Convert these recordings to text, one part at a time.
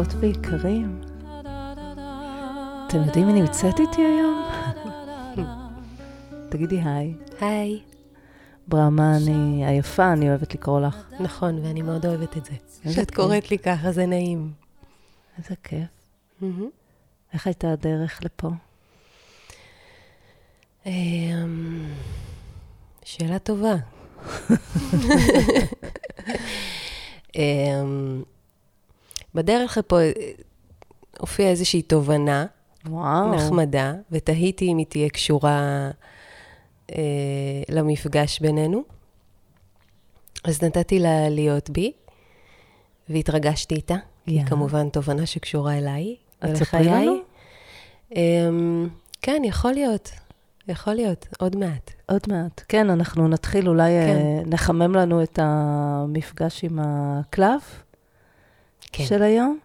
יקרות ויקרים, אתם יודעים מי נמצאת איתי היום? תגידי היי. היי. ברהמני היפה, אני אוהבת לקרוא לך. נכון, ואני מאוד אוהבת את זה. איזה שאת כיף. קוראת לי ככה, זה נעים. איזה כיף. איך הייתה הדרך לפה? אמ, שאלה טובה. בדרך לפה אה, הופיעה איזושהי תובנה וואו. נחמדה, ותהיתי אם היא תהיה קשורה אה, למפגש בינינו. אז נתתי לה להיות בי, והתרגשתי איתה. היא כמובן תובנה שקשורה אליי. ולחיי. לנו? אמ, כן, יכול להיות. יכול להיות, עוד מעט. עוד מעט. כן, אנחנו נתחיל, אולי כן. אה, נחמם לנו את המפגש עם הקלף כן. של היום.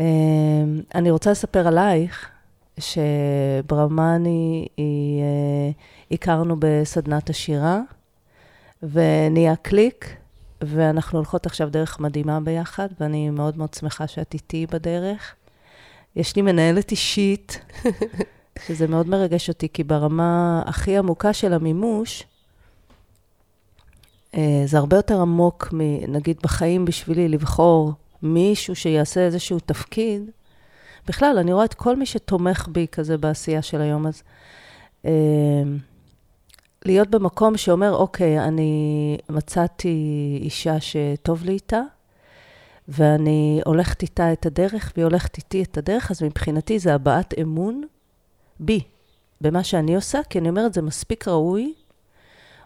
אה, אני רוצה לספר עלייך, שברמני, היא, אה, הכרנו בסדנת השירה, ונהיה קליק, ואנחנו הולכות עכשיו דרך מדהימה ביחד, ואני מאוד מאוד שמחה שאת איתי בדרך. יש לי מנהלת אישית, שזה מאוד מרגש אותי, כי ברמה הכי עמוקה של המימוש, אה, זה הרבה יותר עמוק, מ- נגיד בחיים בשבילי, לבחור מישהו שיעשה איזשהו תפקיד. בכלל, אני רואה את כל מי שתומך בי כזה בעשייה של היום, אז אה, להיות במקום שאומר, אוקיי, אני מצאתי אישה שטוב לי איתה, ואני הולכת איתה את הדרך, והיא הולכת איתי את הדרך, אז מבחינתי זה הבעת אמון בי, במה שאני עושה, כי אני אומרת, זה מספיק ראוי,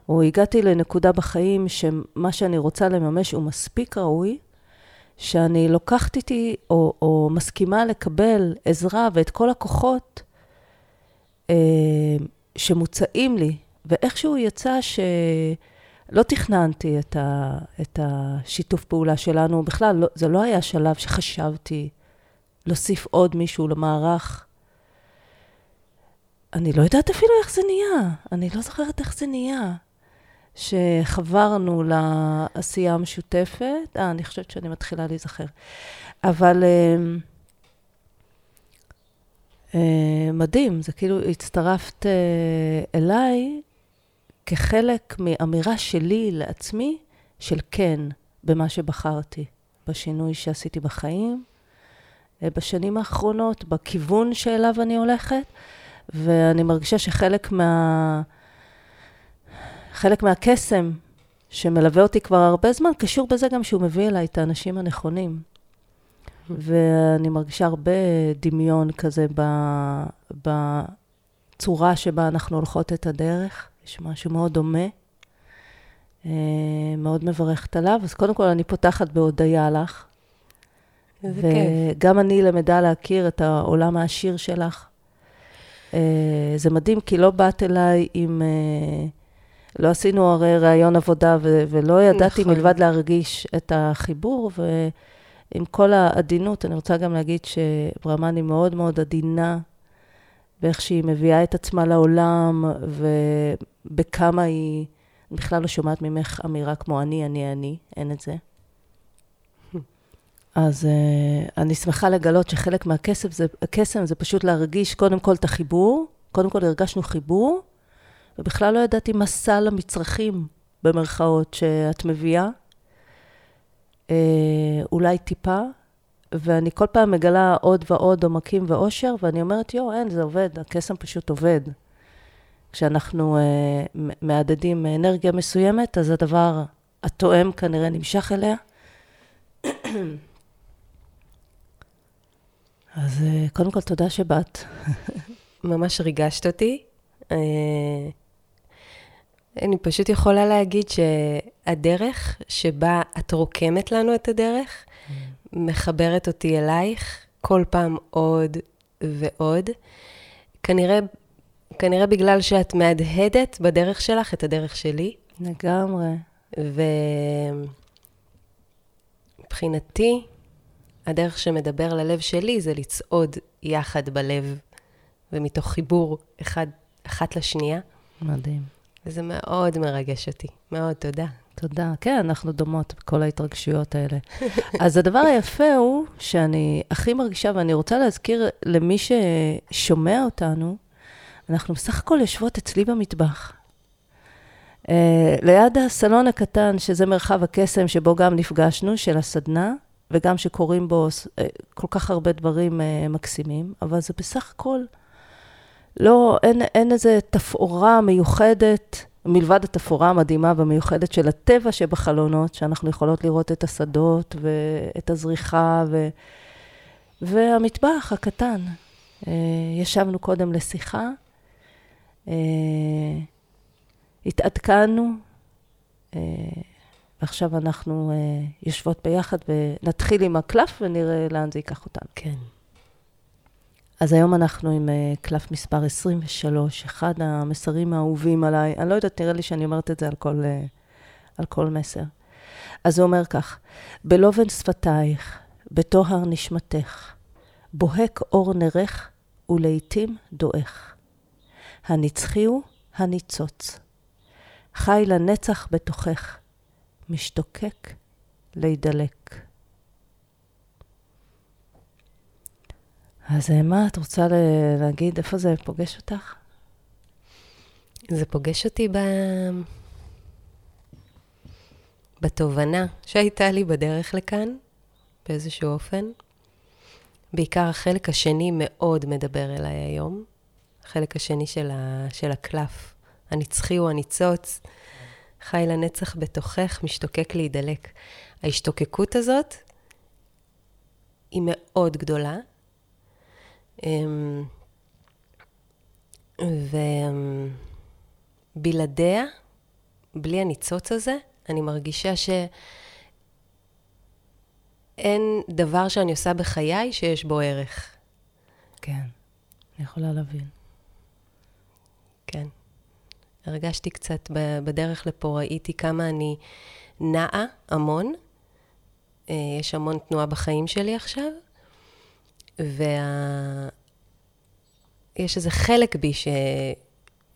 או הגעתי לנקודה בחיים שמה שאני רוצה לממש הוא מספיק ראוי, שאני לוקחת איתי, או, או מסכימה לקבל עזרה ואת כל הכוחות אה, שמוצעים לי, ואיכשהו יצא שלא תכננתי את, ה, את השיתוף פעולה שלנו, בכלל, לא, זה לא היה שלב שחשבתי להוסיף עוד מישהו למערך. אני לא יודעת אפילו איך זה נהיה, אני לא זוכרת איך זה נהיה. שחברנו לעשייה המשותפת, אה, אני חושבת שאני מתחילה להיזכר. אבל אה, אה, מדהים, זה כאילו הצטרפת אה, אליי כחלק מאמירה שלי לעצמי של כן במה שבחרתי, בשינוי שעשיתי בחיים, אה, בשנים האחרונות, בכיוון שאליו אני הולכת, ואני מרגישה שחלק מה... חלק מהקסם שמלווה אותי כבר הרבה זמן, קשור בזה גם שהוא מביא אליי את האנשים הנכונים. ואני מרגישה הרבה דמיון כזה ב, בצורה שבה אנחנו הולכות את הדרך. יש משהו מאוד דומה, אה, מאוד מברכת עליו. אז קודם כל אני פותחת בהודיה לך. איזה כיף. וגם אני למדה להכיר את העולם העשיר שלך. אה, זה מדהים, כי לא באת אליי עם... לא עשינו הרי ראיון עבודה, ו- ולא ידעתי נכון. מלבד להרגיש את החיבור, ועם כל העדינות, אני רוצה גם להגיד שברמן היא מאוד מאוד עדינה, באיך שהיא מביאה את עצמה לעולם, ובכמה היא... אני בכלל לא שומעת ממך אמירה כמו אני, אני, אני, אין את זה. אז uh, אני שמחה לגלות שחלק מהקסם זה, הקסם זה פשוט להרגיש קודם כל את החיבור, קודם כל הרגשנו חיבור, ובכלל לא ידעתי מה סל המצרכים, במרכאות, שאת מביאה. Uh, אולי טיפה, ואני כל פעם מגלה עוד ועוד עומקים ואושר, ואני אומרת, יואו, אין, זה עובד, הקסם פשוט עובד. כשאנחנו uh, מ- מהדהדים אנרגיה מסוימת, אז הדבר התואם כנראה נמשך אליה. אז אה, קודם כל, תודה שבאת. ממש ריגשת אותי. אה, אני פשוט יכולה להגיד שהדרך שבה את רוקמת לנו את הדרך, מחברת אותי אלייך כל פעם עוד ועוד. כנראה, כנראה בגלל שאת מהדהדת בדרך שלך את הדרך שלי, לגמרי. ומבחינתי, הדרך שמדבר ללב שלי זה לצעוד יחד בלב, ומתוך חיבור אחד, אחת לשנייה, מדהים. וזה מאוד מרגש אותי. מאוד תודה. תודה. כן, אנחנו דומות בכל ההתרגשויות האלה. אז הדבר היפה הוא שאני הכי מרגישה, ואני רוצה להזכיר למי ששומע אותנו, אנחנו בסך הכל יושבות אצלי במטבח. Uh, ליד הסלון הקטן, שזה מרחב הקסם, שבו גם נפגשנו, של הסדנה, וגם שקורים בו uh, כל כך הרבה דברים uh, מקסימים, אבל זה בסך הכל לא, אין, אין איזו תפאורה מיוחדת, מלבד התפאורה המדהימה והמיוחדת של הטבע שבחלונות, שאנחנו יכולות לראות את השדות ואת הזריחה ו... והמטבח הקטן. Uh, ישבנו קודם לשיחה. Uh, התעדכנו, אה, ועכשיו אנחנו אה, יושבות ביחד ונתחיל עם הקלף ונראה לאן זה ייקח אותנו. כן. אז היום אנחנו עם אה, קלף מספר 23, אחד המסרים האהובים עליי. אני לא יודעת, נראה לי שאני אומרת את זה על כל, על כל מסר. אז הוא אומר כך, בלובן שפתייך, בטוהר נשמתך, בוהק אור נרך ולעיתים דועך. הנצחי הוא הניצוץ. חי לנצח בתוכך, משתוקק להידלק. אז אה, מה את רוצה להגיד? איפה זה פוגש אותך? זה פוגש אותי ב... בתובנה שהייתה לי בדרך לכאן, באיזשהו אופן. בעיקר החלק השני מאוד מדבר אליי היום. החלק השני של, ה... של הקלף. הנצחי הוא הניצוץ, חי לנצח בתוכך, משתוקק להידלק. ההשתוקקות הזאת היא מאוד גדולה, ובלעדיה, בלי הניצוץ הזה, אני מרגישה שאין דבר שאני עושה בחיי שיש בו ערך. כן, אני יכולה להבין. כן. הרגשתי קצת בדרך לפה, ראיתי כמה אני נעה המון. אה, יש המון תנועה בחיים שלי עכשיו, ויש איזה חלק בי ש...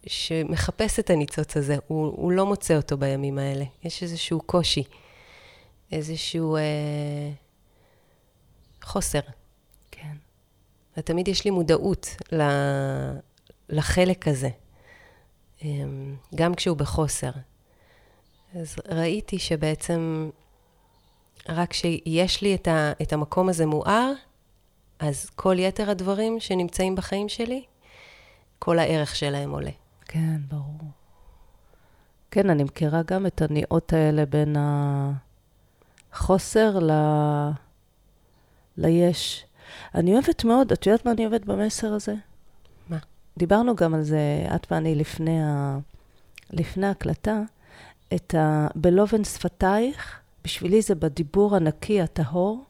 שמחפש את הניצוץ הזה, הוא, הוא לא מוצא אותו בימים האלה. יש איזשהו קושי, איזשהו אה, חוסר. כן. ותמיד יש לי מודעות לחלק הזה. אמ, גם כשהוא בחוסר. אז ראיתי שבעצם רק כשיש לי את, ה, את המקום הזה מואר, אז כל יתר הדברים שנמצאים בחיים שלי, כל הערך שלהם עולה. כן, ברור. כן, אני מכירה גם את הניעות האלה בין החוסר ל... ליש. אני אוהבת מאוד, את יודעת מה אני אוהבת במסר הזה? דיברנו גם על זה, את ואני, לפני, ה... לפני ההקלטה, את ה... בלובן שפתייך, בשבילי זה בדיבור הנקי, הטהור,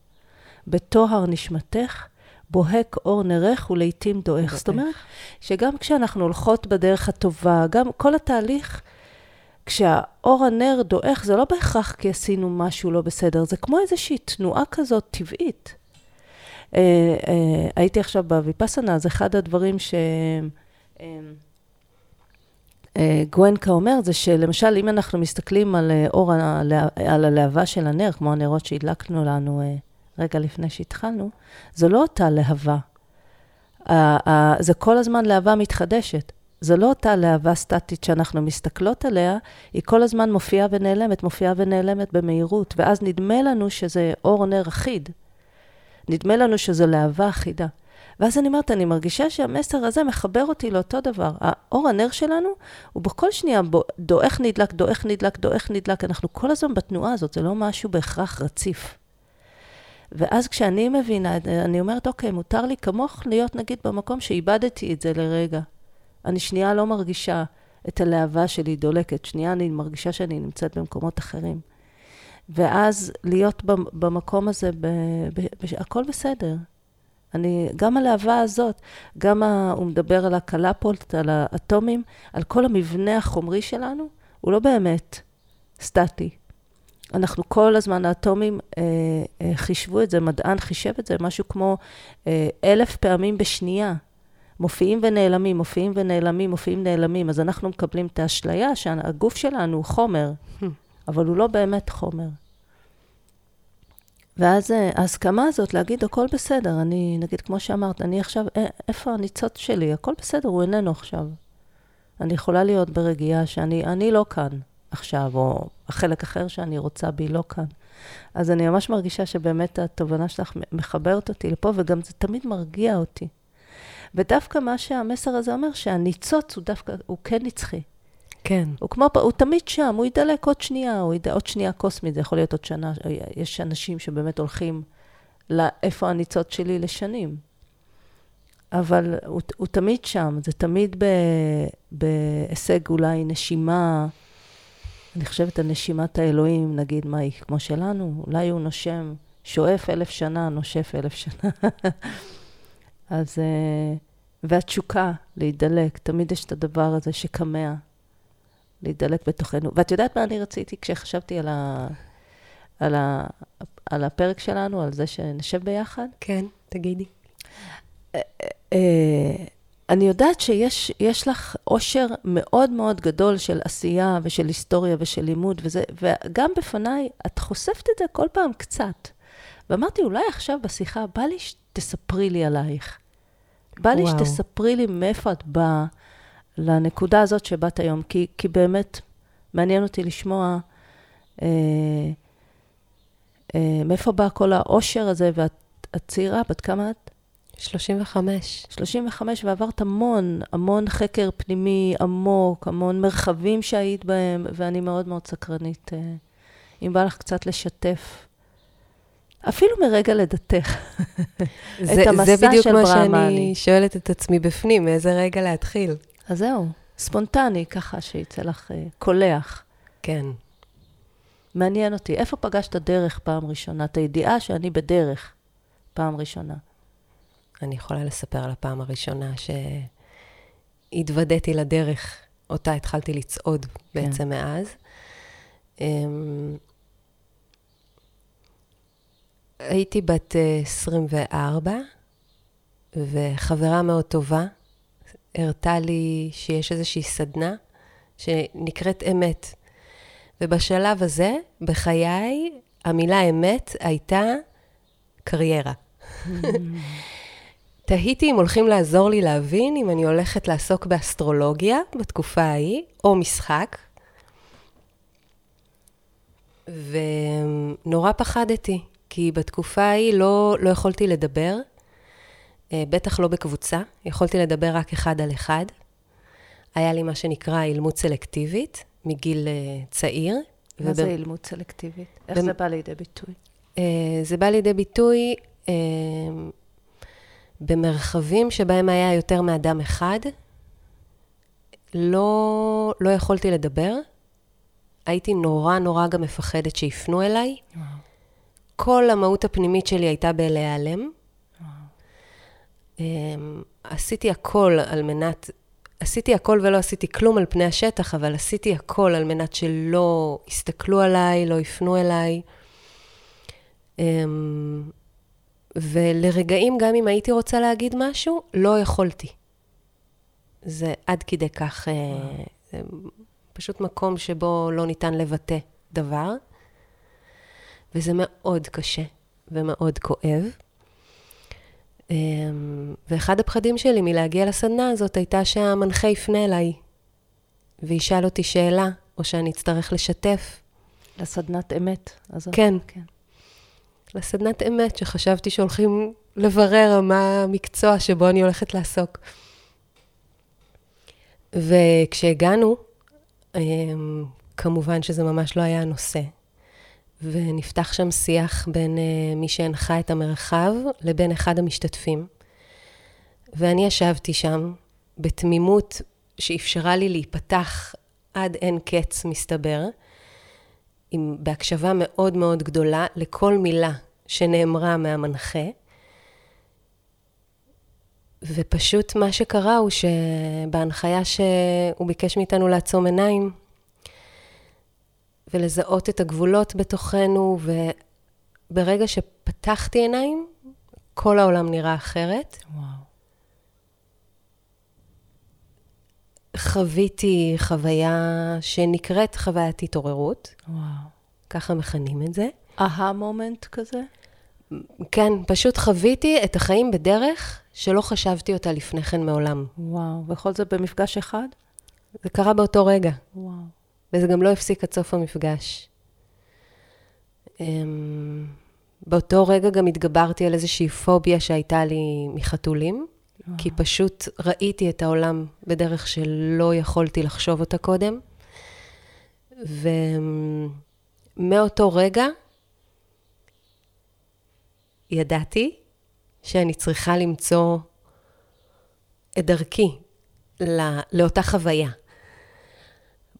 בטוהר נשמתך, בוהק אור נרך ולעיתים דועך. זאת אומרת, שגם כשאנחנו הולכות בדרך הטובה, גם כל התהליך, כשהאור הנר דועך, זה לא בהכרח כי עשינו משהו לא בסדר, זה כמו איזושהי תנועה כזאת טבעית. אה, אה, הייתי עכשיו בוויפסנה, אז אחד הדברים ש... אה, גואנקה אומר, זה שלמשל, אם אנחנו מסתכלים על אור, על הלהבה של הנר, כמו הנרות שהדלקנו לנו רגע לפני שהתחלנו, זו לא אותה להבה. זה כל הזמן להבה מתחדשת. זו לא אותה להבה סטטית שאנחנו מסתכלות עליה, היא כל הזמן מופיעה ונעלמת, מופיעה ונעלמת במהירות, ואז נדמה לנו שזה אור נר אחיד. נדמה לנו שזו להבה אחידה. ואז אני אומרת, אני מרגישה שהמסר הזה מחבר אותי לאותו דבר. האור הנר שלנו הוא בכל שנייה דועך נדלק, דועך נדלק, דועך נדלק. אנחנו כל הזמן בתנועה הזאת, זה לא משהו בהכרח רציף. ואז כשאני מבינה, אני אומרת, אוקיי, מותר לי כמוך להיות נגיד במקום שאיבדתי את זה לרגע. אני שנייה לא מרגישה את הלהבה שלי דולקת, שנייה אני מרגישה שאני נמצאת במקומות אחרים. ואז להיות במקום הזה, ב, ב, ב, הכל בסדר. אני, גם הלהבה הזאת, גם ה, הוא מדבר על הקלפולט, על האטומים, על כל המבנה החומרי שלנו, הוא לא באמת סטטי. אנחנו כל הזמן, האטומים אה, אה, חישבו את זה, מדען חישב את זה, משהו כמו אה, אלף פעמים בשנייה. מופיעים ונעלמים, מופיעים ונעלמים, מופיעים ונעלמים. אז אנחנו מקבלים את האשליה שהגוף שלנו הוא חומר. אבל הוא לא באמת חומר. ואז אה, ההסכמה הזאת להגיד, הכל בסדר, אני, נגיד, כמו שאמרת, אני עכשיו, איפה הניצוץ שלי? הכל בסדר, הוא איננו עכשיו. אני יכולה להיות ברגיעה שאני אני לא כאן עכשיו, או החלק אחר שאני רוצה בי לא כאן. אז אני ממש מרגישה שבאמת התובנה שלך מחברת אותי לפה, וגם זה תמיד מרגיע אותי. ודווקא מה שהמסר הזה אומר, שהניצוץ הוא דווקא, הוא כן נצחי. כן. הוא כמו, הוא תמיד שם, הוא ידלק עוד שנייה, הוא ידלק עוד שנייה קוסמית, זה יכול להיות עוד שנה, יש אנשים שבאמת הולכים לאיפה הניצוץ שלי לשנים. אבל הוא, הוא תמיד שם, זה תמיד בהישג אולי נשימה, אני חושבת על נשימת האלוהים, נגיד, מה היא, כמו שלנו, אולי הוא נושם, שואף אלף שנה, נושף אלף שנה. אז, אה, והתשוקה להידלק, תמיד יש את הדבר הזה שקמע, להידלק בתוכנו. ואת יודעת מה אני רציתי כשחשבתי על, ה, על, ה, על הפרק שלנו, על זה שנשב ביחד? כן, תגידי. אני יודעת שיש לך עושר מאוד מאוד גדול של עשייה ושל היסטוריה ושל לימוד, וזה, וגם בפניי, את חושפת את זה כל פעם קצת. ואמרתי, אולי עכשיו בשיחה, בא לי שתספרי לי עלייך. בא לי. שתספרי לי מאיפה את באה לנקודה הזאת שבאת היום, כי, כי באמת מעניין אותי לשמוע אה, אה, מאיפה בא כל העושר הזה, ואת צעירה, בת כמה את? 35. 35, ועברת המון, המון חקר פנימי עמוק, המון מרחבים שהיית בהם, ואני מאוד מאוד סקרנית. אה, אם בא לך קצת לשתף, אפילו מרגע לידתך, את המסע. זה בדיוק מה שאני שואלת את עצמי בפנים, מאיזה רגע להתחיל. אז זהו, ספונטני, ככה שיצא לך uh, קולח. כן. מעניין אותי, איפה פגשת דרך פעם ראשונה? את הידיעה שאני בדרך פעם ראשונה. אני יכולה לספר על הפעם הראשונה שהתוודעתי לדרך, אותה התחלתי לצעוד כן. בעצם מאז. אמ, הייתי בת 24, אה, וחברה מאוד טובה הראתה לי שיש איזושהי סדנה שנקראת אמת. ובשלב הזה, בחיי, המילה אמת הייתה קריירה. תהיתי אם הולכים לעזור לי להבין אם אני הולכת לעסוק באסטרולוגיה בתקופה ההיא, או משחק. ונורא פחדתי, כי בתקופה ההיא לא, לא יכולתי לדבר, אה, בטח לא בקבוצה, יכולתי לדבר רק אחד על אחד. היה לי מה שנקרא אילמות סלקטיבית, מגיל uh, צעיר. מה ובא... זה אילמות סלקטיבית? איך במ... זה בא לידי ביטוי? Uh, זה בא לידי ביטוי במרחבים שבהם היה יותר מאדם אחד, לא, לא יכולתי לדבר. הייתי נורא נורא גם מפחדת שיפנו אליי. וואו. כל המהות הפנימית שלי הייתה בלהיעלם. אמ, עשיתי הכל על מנת, עשיתי הכל ולא עשיתי כלום על פני השטח, אבל עשיתי הכל על מנת שלא יסתכלו עליי, לא יפנו אליי. אמ, ולרגעים, גם אם הייתי רוצה להגיד משהו, לא יכולתי. זה עד כדי כך, אה, זה פשוט מקום שבו לא ניתן לבטא דבר, וזה מאוד קשה ומאוד כואב. אמ, ואחד הפחדים שלי מלהגיע לסדנה הזאת הייתה שהמנחה יפנה אליי וישאל אותי שאלה, או שאני אצטרך לשתף. לסדנת אמת הזאת. כן. כן. לסדנת אמת, שחשבתי שהולכים לברר מה המקצוע שבו אני הולכת לעסוק. וכשהגענו, אמ, כמובן שזה ממש לא היה הנושא. ונפתח שם שיח בין uh, מי שהנחה את המרחב לבין אחד המשתתפים. ואני ישבתי שם בתמימות שאפשרה לי להיפתח עד אין קץ, מסתבר, עם, בהקשבה מאוד מאוד גדולה לכל מילה שנאמרה מהמנחה. ופשוט מה שקרה הוא שבהנחיה שהוא ביקש מאיתנו לעצום עיניים, ולזהות את הגבולות בתוכנו, וברגע שפתחתי עיניים, כל העולם נראה אחרת. וואו. חוויתי חוויה שנקראת חוויית התעוררות, וואו. ככה מכנים את זה. אהה מומנט כזה? כן, פשוט חוויתי את החיים בדרך שלא חשבתי אותה לפני כן מעולם. וואו. וכל זה במפגש אחד? זה קרה באותו רגע, וואו. וזה גם לא הפסיק עד סוף המפגש. אמ, באותו רגע גם התגברתי על איזושהי פוביה שהייתה לי מחתולים, כי פשוט ראיתי את העולם בדרך שלא יכולתי לחשוב אותה קודם. ומאותו רגע ידעתי שאני צריכה למצוא את דרכי לא, לאותה חוויה.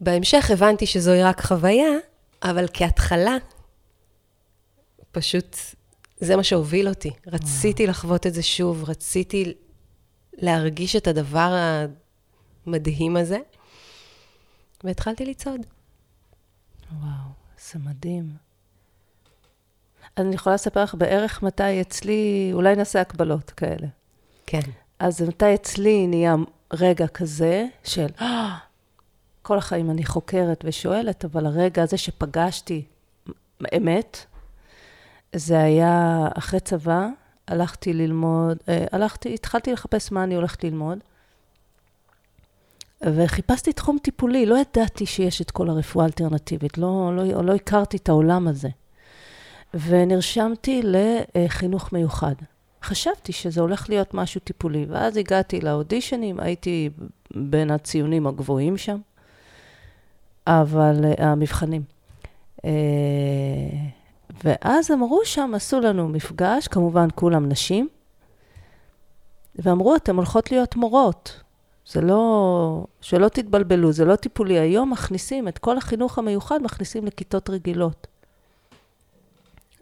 בהמשך הבנתי שזוהי רק חוויה, אבל כהתחלה, פשוט זה מה שהוביל אותי. רציתי לחוות את זה שוב, רציתי להרגיש את הדבר המדהים הזה, והתחלתי לצעוד. וואו, זה מדהים. אני יכולה לספר לך בערך מתי אצלי, אולי נעשה הקבלות כאלה. כן. אז מתי אצלי נהיה רגע כזה של, "אה, כל החיים אני חוקרת ושואלת, אבל הרגע הזה שפגשתי אמת, זה היה אחרי צבא, הלכתי ללמוד, אה, הלכתי, התחלתי לחפש מה אני הולכת ללמוד, וחיפשתי תחום טיפולי, לא ידעתי שיש את כל הרפואה האלטרנטיבית, לא, לא, לא הכרתי את העולם הזה. ונרשמתי לחינוך מיוחד. חשבתי שזה הולך להיות משהו טיפולי, ואז הגעתי לאודישנים, הייתי בין הציונים הגבוהים שם, אבל uh, המבחנים. ואז אמרו שם, עשו לנו מפגש, כמובן כולם נשים, ואמרו, אתן הולכות להיות מורות. זה לא, שלא תתבלבלו, זה לא טיפולי. היום מכניסים, את כל החינוך המיוחד מכניסים לכיתות רגילות.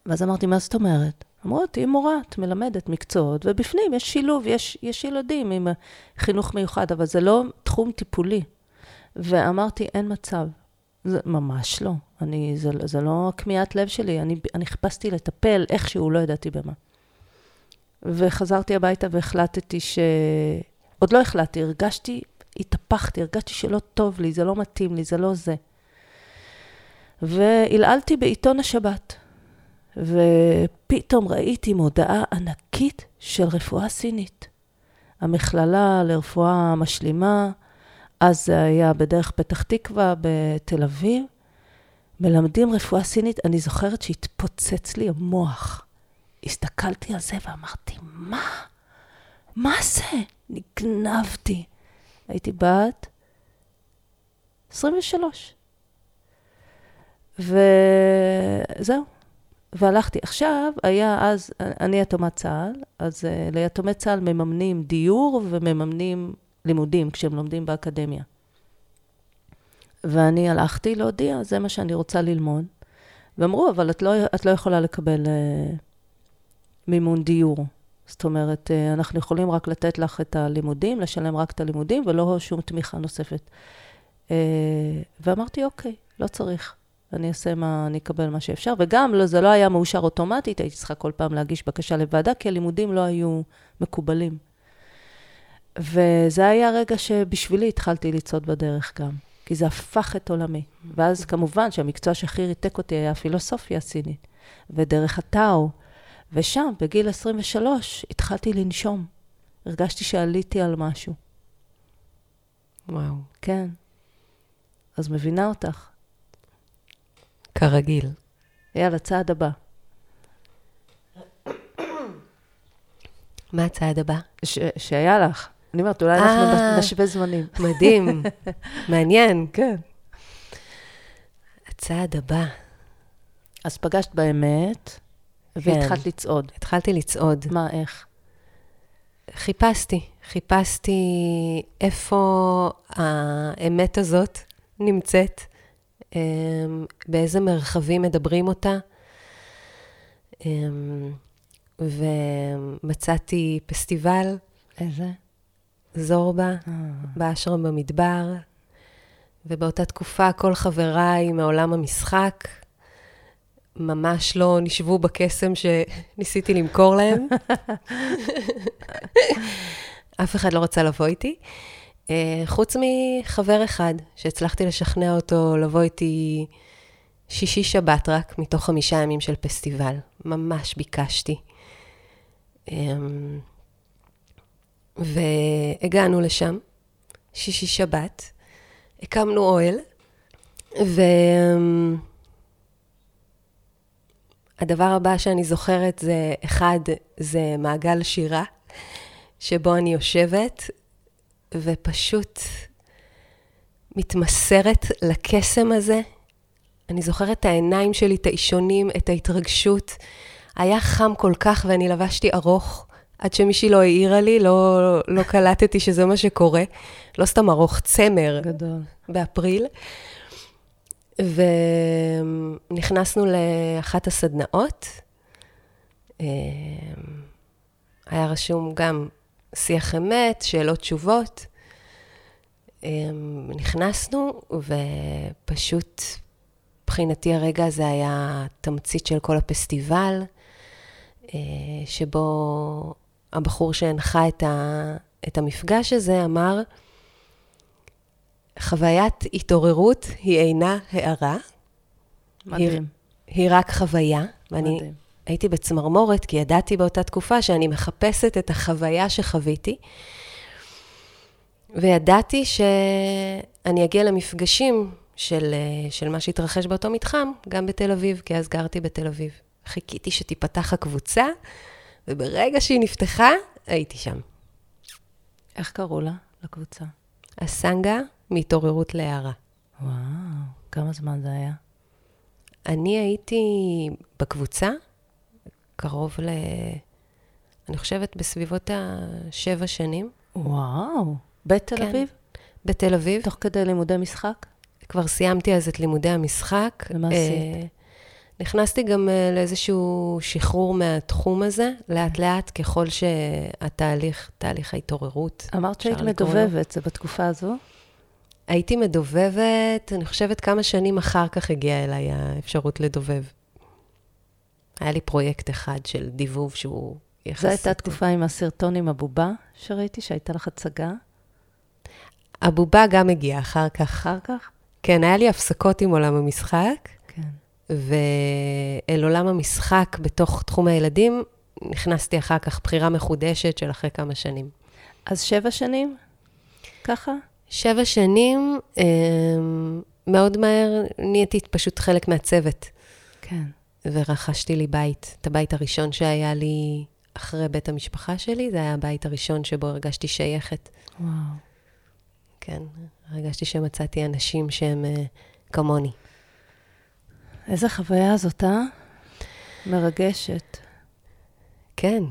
ואז אמרתי, מה זאת אומרת? אמרו, תהיי מורה, את מלמדת מקצועות, ובפנים יש שילוב, יש, יש ילדים עם חינוך מיוחד, אבל זה לא תחום טיפולי. ואמרתי, אין מצב. זה ממש לא. אני, זה, זה לא כמיהת לב שלי, אני, אני חיפשתי לטפל איכשהו, לא ידעתי במה. וחזרתי הביתה והחלטתי ש... עוד לא החלטתי, הרגשתי, התהפכתי, הרגשתי שלא טוב לי, זה לא מתאים לי, זה לא זה. והלעלתי בעיתון השבת. ופתאום ראיתי מודעה ענקית של רפואה סינית. המכללה לרפואה משלימה, אז זה היה בדרך פתח תקווה בתל אביב, מלמדים רפואה סינית, אני זוכרת שהתפוצץ לי המוח. הסתכלתי על זה ואמרתי, מה? מה זה? נגנבתי. הייתי בת 23. וזהו, והלכתי. עכשיו, היה אז, אני יתומת צה"ל, אז uh, ליתומי צה"ל מממנים דיור ומממנים לימודים כשהם לומדים באקדמיה. ואני הלכתי להודיע, זה מה שאני רוצה ללמוד. ואמרו, אבל את לא, את לא יכולה לקבל uh, מימון דיור. זאת אומרת, uh, אנחנו יכולים רק לתת לך את הלימודים, לשלם רק את הלימודים, ולא שום תמיכה נוספת. Uh, ואמרתי, אוקיי, לא צריך. אני אעשה מה, אני אקבל מה שאפשר. וגם, לא, זה לא היה מאושר אוטומטית, הייתי צריכה כל פעם להגיש בקשה לוועדה, כי הלימודים לא היו מקובלים. וזה היה רגע שבשבילי התחלתי לצעוד בדרך גם, כי זה הפך את עולמי. ואז כמובן שהמקצוע שהכי ריתק אותי היה הפילוסופיה הסינית, ודרך הטאו. ושם, בגיל 23, התחלתי לנשום. הרגשתי שעליתי על משהו. וואו. כן. אז מבינה אותך. כרגיל. יאללה, צעד הבא. מה הצעד הבא? ש- שהיה לך. אני אומרת, אולי אנחנו אה. נשווה זמנים. מדהים, מעניין. כן. הצעד הבא. אז פגשת באמת, והתחלת לצעוד. התחלתי לצעוד. מה, איך? חיפשתי, חיפשתי איפה האמת הזאת נמצאת, אמ, באיזה מרחבים מדברים אותה. אמ, ומצאתי פסטיבל, איזה? זורבה, אה, באשרם במדבר, ובאותה תקופה כל חבריי מעולם המשחק ממש לא נשבו בקסם שניסיתי למכור להם. אף אחד לא רצה לבוא איתי. אה, חוץ מחבר אחד, שהצלחתי לשכנע אותו לבוא איתי שישי-שבת רק, מתוך חמישה ימים של פסטיבל. ממש ביקשתי. והגענו לשם, שישי-שבת, הקמנו אוהל, והדבר הבא שאני זוכרת זה, אחד, זה מעגל שירה, שבו אני יושבת ופשוט מתמסרת לקסם הזה. אני זוכרת את העיניים שלי, את האישונים, את ההתרגשות. היה חם כל כך ואני לבשתי ארוך, עד שמישהי לא העירה לי, לא, לא קלטתי שזה מה שקורה. לא סתם ארוך, צמר. גדול. באפריל. ונכנסנו לאחת הסדנאות. אה, היה רשום גם שיח אמת, שאלות תשובות. אה, נכנסנו, ופשוט, מבחינתי הרגע הזה היה תמצית של כל הפסטיבל, אה, שבו הבחור שהנחה את, ה, את המפגש הזה אמר, חוויית התעוררות היא אינה הערה. מדהים. היא, היא רק חוויה. ואני מדהים. הייתי בצמרמורת, כי ידעתי באותה תקופה שאני מחפשת את החוויה שחוויתי. וידעתי שאני אגיע למפגשים של, של מה שהתרחש באותו מתחם, גם בתל אביב, כי אז גרתי בתל אביב. חיכיתי שתיפתח הקבוצה, וברגע שהיא נפתחה, הייתי שם. איך קראו לה, לקבוצה? הסנגה מהתעוררות להערה. וואו, כמה זמן זה היה? אני הייתי בקבוצה קרוב ל... אני חושבת בסביבות השבע שנים. וואו, בתל כן. אביב? בתל אביב. תוך כדי לימודי משחק? כבר סיימתי אז את לימודי המשחק. ומה אה, עשית? נכנסתי גם אה, לאיזשהו שחרור מהתחום הזה, לאט-לאט, ככל שהתהליך, תהליך ההתעוררות. אמרת שהיית. מדובבת, זה בתקופה הזו? הייתי מדובבת, אני חושבת כמה שנים אחר כך הגיעה אליי האפשרות לדובב. היה לי פרויקט אחד של דיבוב שהוא יחסית... זו הייתה תקופה עם הסרטון עם הבובה שראיתי, שהייתה לך הצגה. הבובה גם הגיעה אחר כך. אחר כך? כן, היה לי הפסקות עם עולם המשחק. ואל עולם המשחק בתוך תחום הילדים נכנסתי אחר כך בחירה מחודשת של אחרי כמה שנים. אז שבע שנים? ככה? שבע שנים, אמ, מאוד מהר נהייתי פשוט חלק מהצוות, כן. ורכשתי לי בית. את הבית הראשון שהיה לי אחרי בית המשפחה שלי, זה היה הבית הראשון שבו הרגשתי שייכת. וואו. כן, הרגשתי שמצאתי אנשים שהם אה, כמוני. איזה חוויה זאת, אה? מרגשת. כן.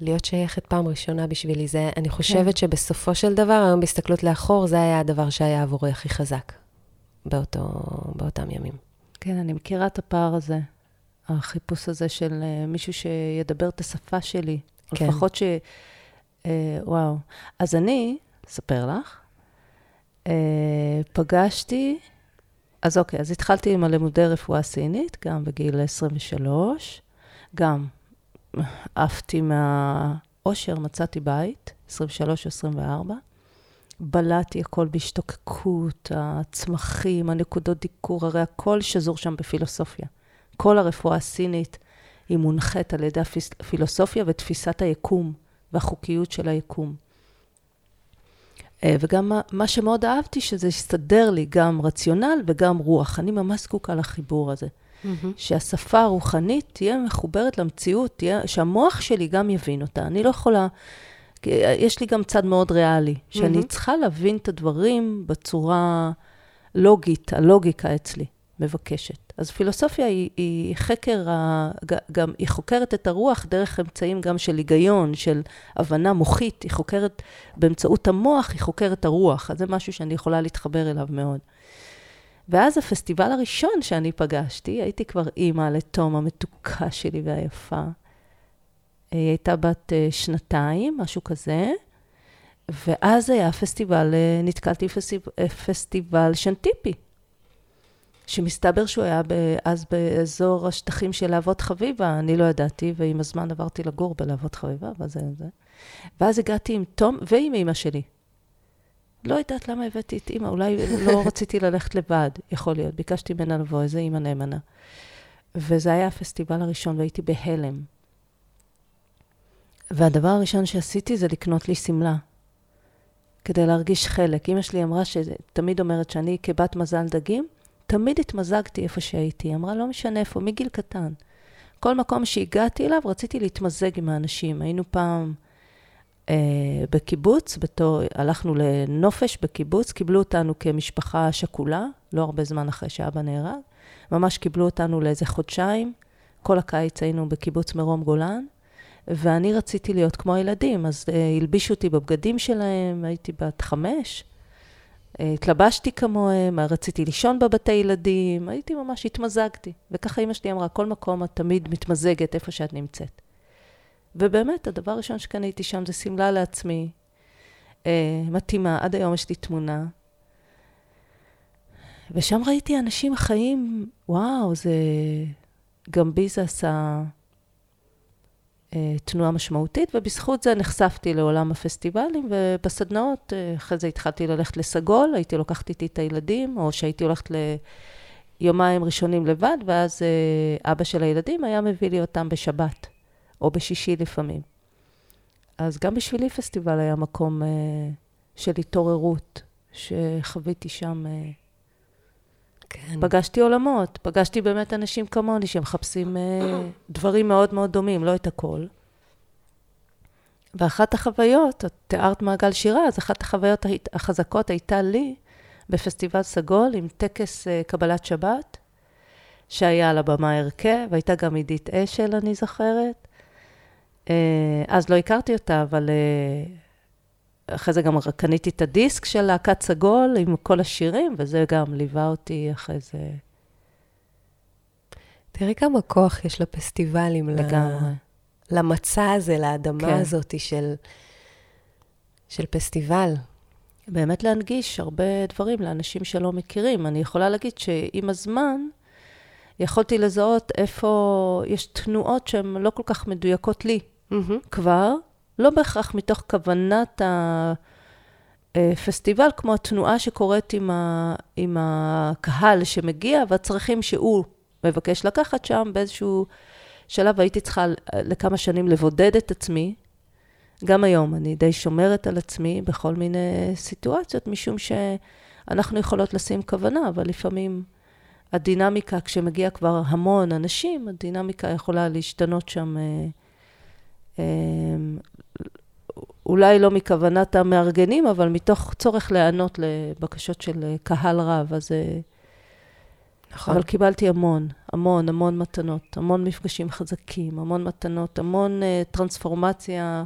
להיות שייכת פעם ראשונה בשבילי, זה, אני חושבת כן. שבסופו של דבר, היום בהסתכלות לאחור, זה היה הדבר שהיה עבורי הכי חזק באותו, באותם ימים. כן, אני מכירה את הפער הזה. החיפוש הזה של uh, מישהו שידבר את השפה שלי. כן. לפחות ש... Uh, וואו. אז אני, אספר לך, uh, פגשתי... אז אוקיי, אז התחלתי עם הלימודי רפואה סינית, גם בגיל 23. גם עפתי מהאושר, מצאתי בית, 23 או 24. בלעתי הכל בהשתוקקות, הצמחים, הנקודות דיקור, הרי הכל שזור שם בפילוסופיה. כל הרפואה הסינית היא מונחית על ידי הפילוסופיה ותפיסת היקום והחוקיות של היקום. אה, וגם מה, שמאוד אהבתי, שזה הסתדר לי גם רציונל וגם רוח. אני ממש זקוקה לחיבור הזה. שהשפה הרוחנית תהיה מחוברת למציאות, תהיה, שהמוח שלי גם יבין אותה. אני לא יכולה, כי יש לי גם צד מאוד ריאלי, שאני מהמם. צריכה להבין את הדברים בצורה לוגית, הלוגיקה אצלי מבקשת. אז פילוסופיה היא, היא חקר, ה, גם, היא חוקרת את הרוח דרך אמצעים גם של היגיון, של הבנה מוחית, היא חוקרת באמצעות המוח, היא חוקרת הרוח. אז זה משהו שאני יכולה להתחבר אליו מאוד. ואז הפסטיבל הראשון שאני פגשתי, הייתי כבר אימא לתום המתוקה שלי והיפה. היא הייתה בת אה, שנתיים, משהו כזה, ואז היה פסטיבל, אה, נתקלתי בפסטיבל שנטיפי, שמסתבר שהוא היה אז באזור השטחים של להבות חביבה, אני לא ידעתי, ועם הזמן עברתי לגור בלהבות חביבה, זה זה. ואז הגעתי עם תום ועם אימא שלי. לא יודעת למה הבאתי את אימא, אולי לא רציתי ללכת לבד, יכול להיות. ביקשתי ממנה לבוא, איזה אימא נאמנה. וזה היה הפסטיבל הראשון, והייתי בהלם. והדבר הראשון שעשיתי זה לקנות לי שמלה, כדי להרגיש חלק. אימא שלי אמרה שתמיד אומרת שאני כבת מזל דגים, תמיד התמזגתי איפה שהייתי. היא אמרה, לא משנה איפה, מגיל קטן. כל מקום שהגעתי אליו, רציתי להתמזג עם האנשים. היינו פעם אה, בקיבוץ, בתור, הלכנו לנופש בקיבוץ, קיבלו אותנו כמשפחה שכולה, לא הרבה זמן אחרי שאבא נהרג. ממש קיבלו אותנו לאיזה חודשיים. כל הקיץ היינו בקיבוץ מרום גולן. ואני רציתי להיות כמו הילדים, אז uh, הלבישו אותי בבגדים שלהם, הייתי בת חמש, התלבשתי כמוהם, רציתי לישון בבתי ילדים, הייתי ממש, התמזגתי. וככה אימא שלי אמרה, כל מקום את תמיד מתמזגת איפה שאת נמצאת. ובאמת, הדבר הראשון שקניתי שם זה שמלה לעצמי, uh, מתאימה, עד היום יש לי תמונה. ושם ראיתי אנשים חיים, וואו, זה... גם בי זה עשה... אה, תנועה משמעותית, ובזכות זה נחשפתי לעולם הפסטיבלים, ובסדנאות, אה, אחרי זה התחלתי ללכת לסגול, הייתי לוקחת איתי את הילדים, או שהייתי הולכת ליומיים ראשונים לבד, ואז אה, אבא של הילדים היה מביא לי אותם בשבת, או בשישי לפעמים. אז גם בשבילי פסטיבל היה מקום של התעוררות, שחוויתי שם... כן. פגשתי עולמות, פגשתי באמת אנשים כמוני שמחפשים אה, דברים מאוד מאוד דומים, לא את הכל. ואחת החוויות, את תיארת מעגל שירה, אז אחת החוויות החזקות הייתה לי בפסטיבל סגול עם טקס אה, קבלת שבת, שהיה על הבמה הרכב, הייתה גם עידית אשל, אני זוכרת. אה, אז לא הכרתי אותה, אבל אחרי זה גם קניתי את הדיסק של להקת סגול עם כל השירים, וזה גם ליווה אותי אחרי זה. תראי כמה כוח יש לפסטיבלים, לגמרי. למצע הזה, לאדמה כן. הזאת של, של פסטיבל. באמת להנגיש הרבה דברים לאנשים שלא מכירים. אני יכולה להגיד שעם הזמן, יכולתי לזהות איפה יש תנועות שהן לא כל כך מדויקות לי mm-hmm. כבר, לא בהכרח מתוך כוונת הפסטיבל, כמו התנועה שקורית עם, ה, עם הקהל שמגיע, והצרכים שהוא מבקש לקחת שם באיזשהו שלב הייתי צריכה לכמה שנים לבודד את עצמי. גם היום אני די שומרת על עצמי בכל מיני סיטואציות, משום שאנחנו יכולות לשים כוונה, אבל לפעמים הדינמיקה, כשמגיע כבר המון אנשים, הדינמיקה יכולה להשתנות שם אה, אה, אולי לא מכוונת המארגנים, אבל מתוך צורך להיענות לבקשות של קהל רב. אז... אה, נכון. אבל קיבלתי המון, המון, המון מתנות, המון מפגשים חזקים, המון מתנות, המון uh, טרנספורמציה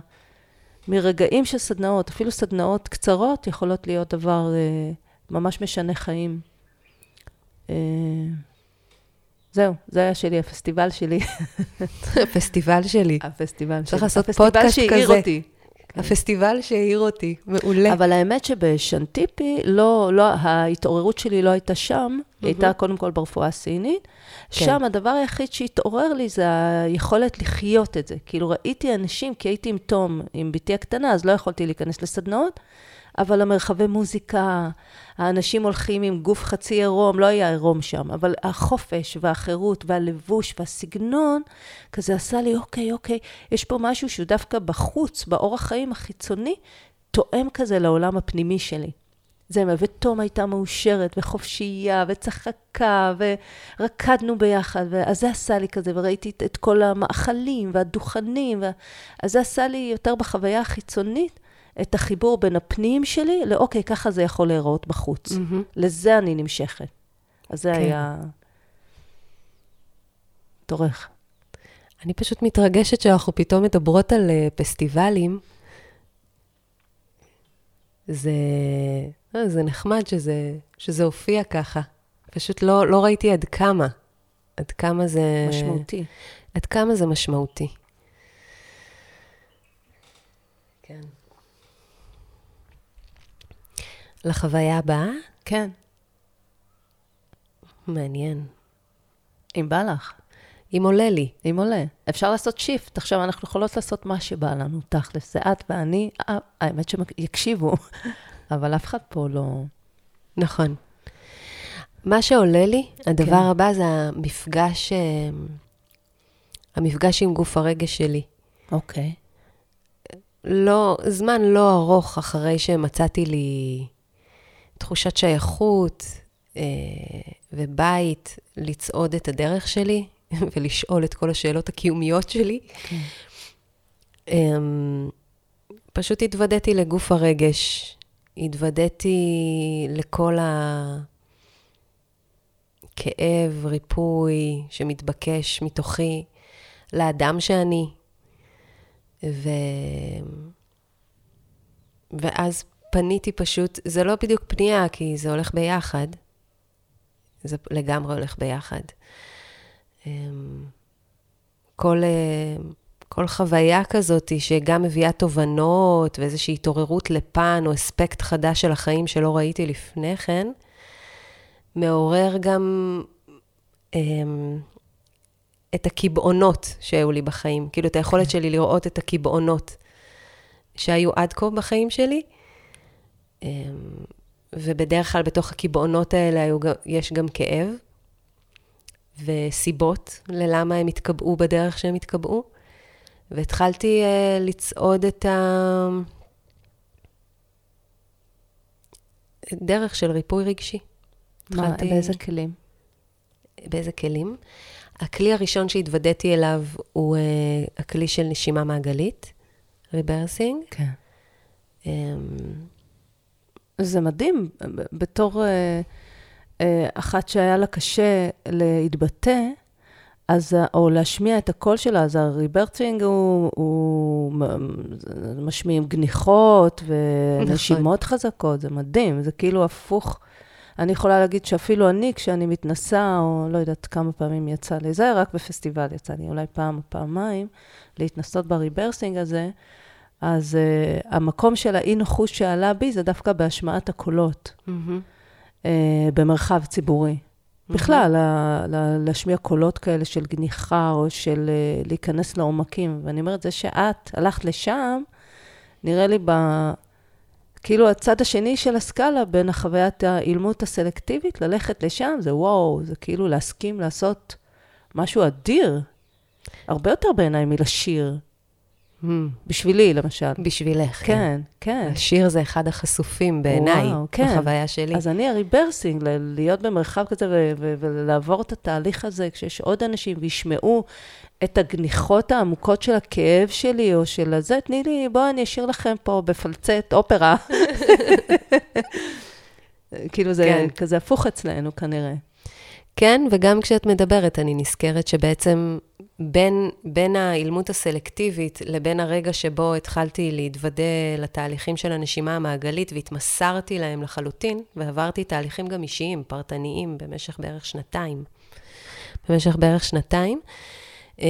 מרגעים של סדנאות, אפילו סדנאות קצרות יכולות להיות דבר uh, ממש משנה חיים. Uh, זהו, זה היה שלי, הפסטיבל שלי. הפסטיבל שלי. הפסטיבל שלי. צריך לעשות פודקאסט כזה. הפסטיבל שהעיר אותי. הפסטיבל שהעיר אותי, מעולה. אבל האמת שבשנטיפי, לא, לא, ההתעוררות שלי לא הייתה שם, היא הייתה קודם כל ברפואה הסינית. כן. שם הדבר היחיד שהתעורר לי זה היכולת לחיות את זה. כאילו ראיתי אנשים, כי הייתי עם תום, עם בתי הקטנה, אז לא יכולתי להיכנס לסדנאות. אבל המרחבי מוזיקה, האנשים הולכים עם גוף חצי עירום, לא היה עירום שם, אבל החופש והחירות והלבוש והסגנון, כזה עשה לי, אוקיי, אוקיי, יש פה משהו שהוא דווקא בחוץ, באורח חיים החיצוני, תואם כזה לעולם הפנימי שלי. זה, ותום הייתה מאושרת, וחופשייה, וצחקה, ורקדנו ביחד, ואז זה עשה לי כזה, וראיתי את, את כל המאכלים והדוכנים, ו... אז זה עשה לי יותר בחוויה החיצונית, את החיבור בין הפנים שלי לאוקיי, ככה זה יכול להיראות בחוץ. Mm-hmm. לזה אני נמשכת. אז זה כן. היה טורך. אני פשוט מתרגשת שאנחנו פתאום מדברות על uh, פסטיבלים. זה, לא, זה נחמד שזה, שזה הופיע ככה. פשוט לא, לא ראיתי עד כמה. עד כמה זה... משמעותי. עד כמה זה משמעותי. כן. לחוויה הבאה? כן. מעניין. אם בא לך. אם עולה לי. אם עולה. אפשר לעשות שיפט. עכשיו, אנחנו יכולות לעשות מה שבא לנו, תכלס. זה את ואני, אה, האמת שיקשיבו, אבל אף אחד פה לא... נכון. מה שעולה לי, הדבר כן. הבא זה המפגש, אה, המפגש עם גוף הרגש שלי. אוקיי. לא, זמן לא ארוך אחרי שמצאתי לי תחושת שייכות אה, ובית, לצעוד את הדרך שלי ולשאול את כל השאלות הקיומיות שלי. כן. אה, פשוט התוודעתי לגוף הרגש, התוודעתי לכל הכאב, ריפוי שמתבקש מתוכי, לאדם שאני. ו... ואז פניתי פשוט, זה לא בדיוק פנייה, כי זה הולך ביחד. זה לגמרי הולך ביחד. אמ, כל, אה, כל חוויה כזאת שגם מביאה תובנות ואיזושהי התעוררות לפן או אספקט חדש של החיים שלא ראיתי לפני כן, מעורר גם אמ, את הקיבעונות שהיו לי בחיים, כאילו את היכולת שלי לראות את הקיבעונות שהיו עד כה בחיים שלי. אמ, ובדרך כלל בתוך הקיבעונות האלה יש גם כאב וסיבות ללמה הם התקבעו בדרך שהם התקבעו. והתחלתי uh, לצעוד את הדרך של ריפוי רגשי. מה, התחלתי... באיזה כלים? באיזה כלים? הכלי הראשון שהתוודעתי אליו הוא uh, הכלי של נשימה מעגלית, ריברסינג. כן. Um, זה מדהים, בתור uh, uh, אחת שהיה לה קשה להתבטא, אז, או להשמיע את הקול שלה, אז ה rebirthing הוא, הוא משמיעים גניחות ונשימות נכון. חזקות, זה מדהים, זה כאילו הפוך. אני יכולה להגיד שאפילו אני, כשאני מתנסה, או לא יודעת כמה פעמים יצא לי, זה רק בפסטיבל יצא לי, אולי פעם או פעמיים, להתנסות ב rebirthing הזה, אז uh, המקום של האי-נוחות שעלה בי זה דווקא בהשמעת הקולות, mm-hmm. uh, במרחב ציבורי. Mm-hmm. בכלל, לה, לה, להשמיע קולות כאלה של גניחה, או של uh, להיכנס לעומקים. ואני אומרת, זה שאת הלכת לשם, נראה לי ב... כאילו הצד השני של הסקאלה בין החוויית האילמות הסלקטיבית, ללכת לשם, זה וואו, זה כאילו להסכים לעשות משהו אדיר, הרבה יותר בעיניי מלשיר. Mm. בשבילי, למשל. בשבילך. כן, כן. כן. השיר זה אחד החשופים בעיניי, כן. בחוויה שלי. אז אני הריברסינג, להיות במרחב כזה ולעבור את התהליך הזה, כשיש עוד אנשים וישמעו את הגניחות העמוקות של הכאב שלי, או של הזה, תני לי, בואו אני אשאיר לכם פה בפלצט אופרה. כאילו זה כן. כזה הפוך אצלנו כנראה. כן, וגם כשאת מדברת, אני נזכרת שבעצם בין, בין האילמות הסלקטיבית לבין הרגע שבו התחלתי להתוודע לתהליכים של הנשימה המעגלית והתמסרתי להם לחלוטין, ועברתי תהליכים גם אישיים, פרטניים, במשך בערך שנתיים. במשך בערך שנתיים. אה,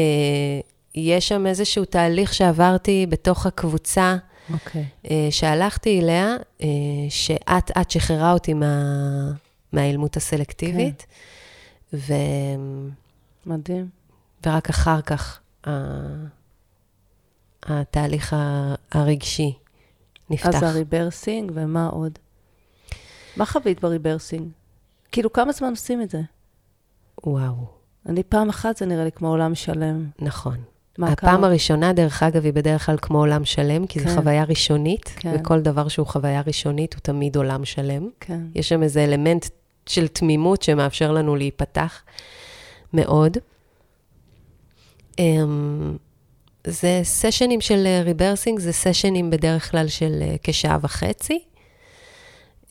יש שם איזשהו תהליך שעברתי בתוך הקבוצה, okay. אוקיי. אה, שהלכתי אליה, אה, שאט-אט שחררה אותי מה, מהאילמות הסלקטיבית. Okay. ו... מדהים. ורק אחר כך התהליך הרגשי נפתח. אז ה rebirthing, ומה עוד? מה חווית ב rebirthing? כאילו, כמה זמן עושים את זה? וואו. אני פעם אחת, זה נראה לי כמו עולם שלם. נכון. מה הפעם קרה? הראשונה, דרך אגב, היא בדרך כלל כמו עולם שלם, כי כן. זו חוויה ראשונית, כן. וכל דבר שהוא חוויה ראשונית הוא תמיד עולם שלם. כן. יש שם איזה אלמנט של תמימות שמאפשר לנו להיפתח מאוד. אמ, זה סשנים של ריברסינג, זה סשנים בדרך כלל של אה, כשעה וחצי.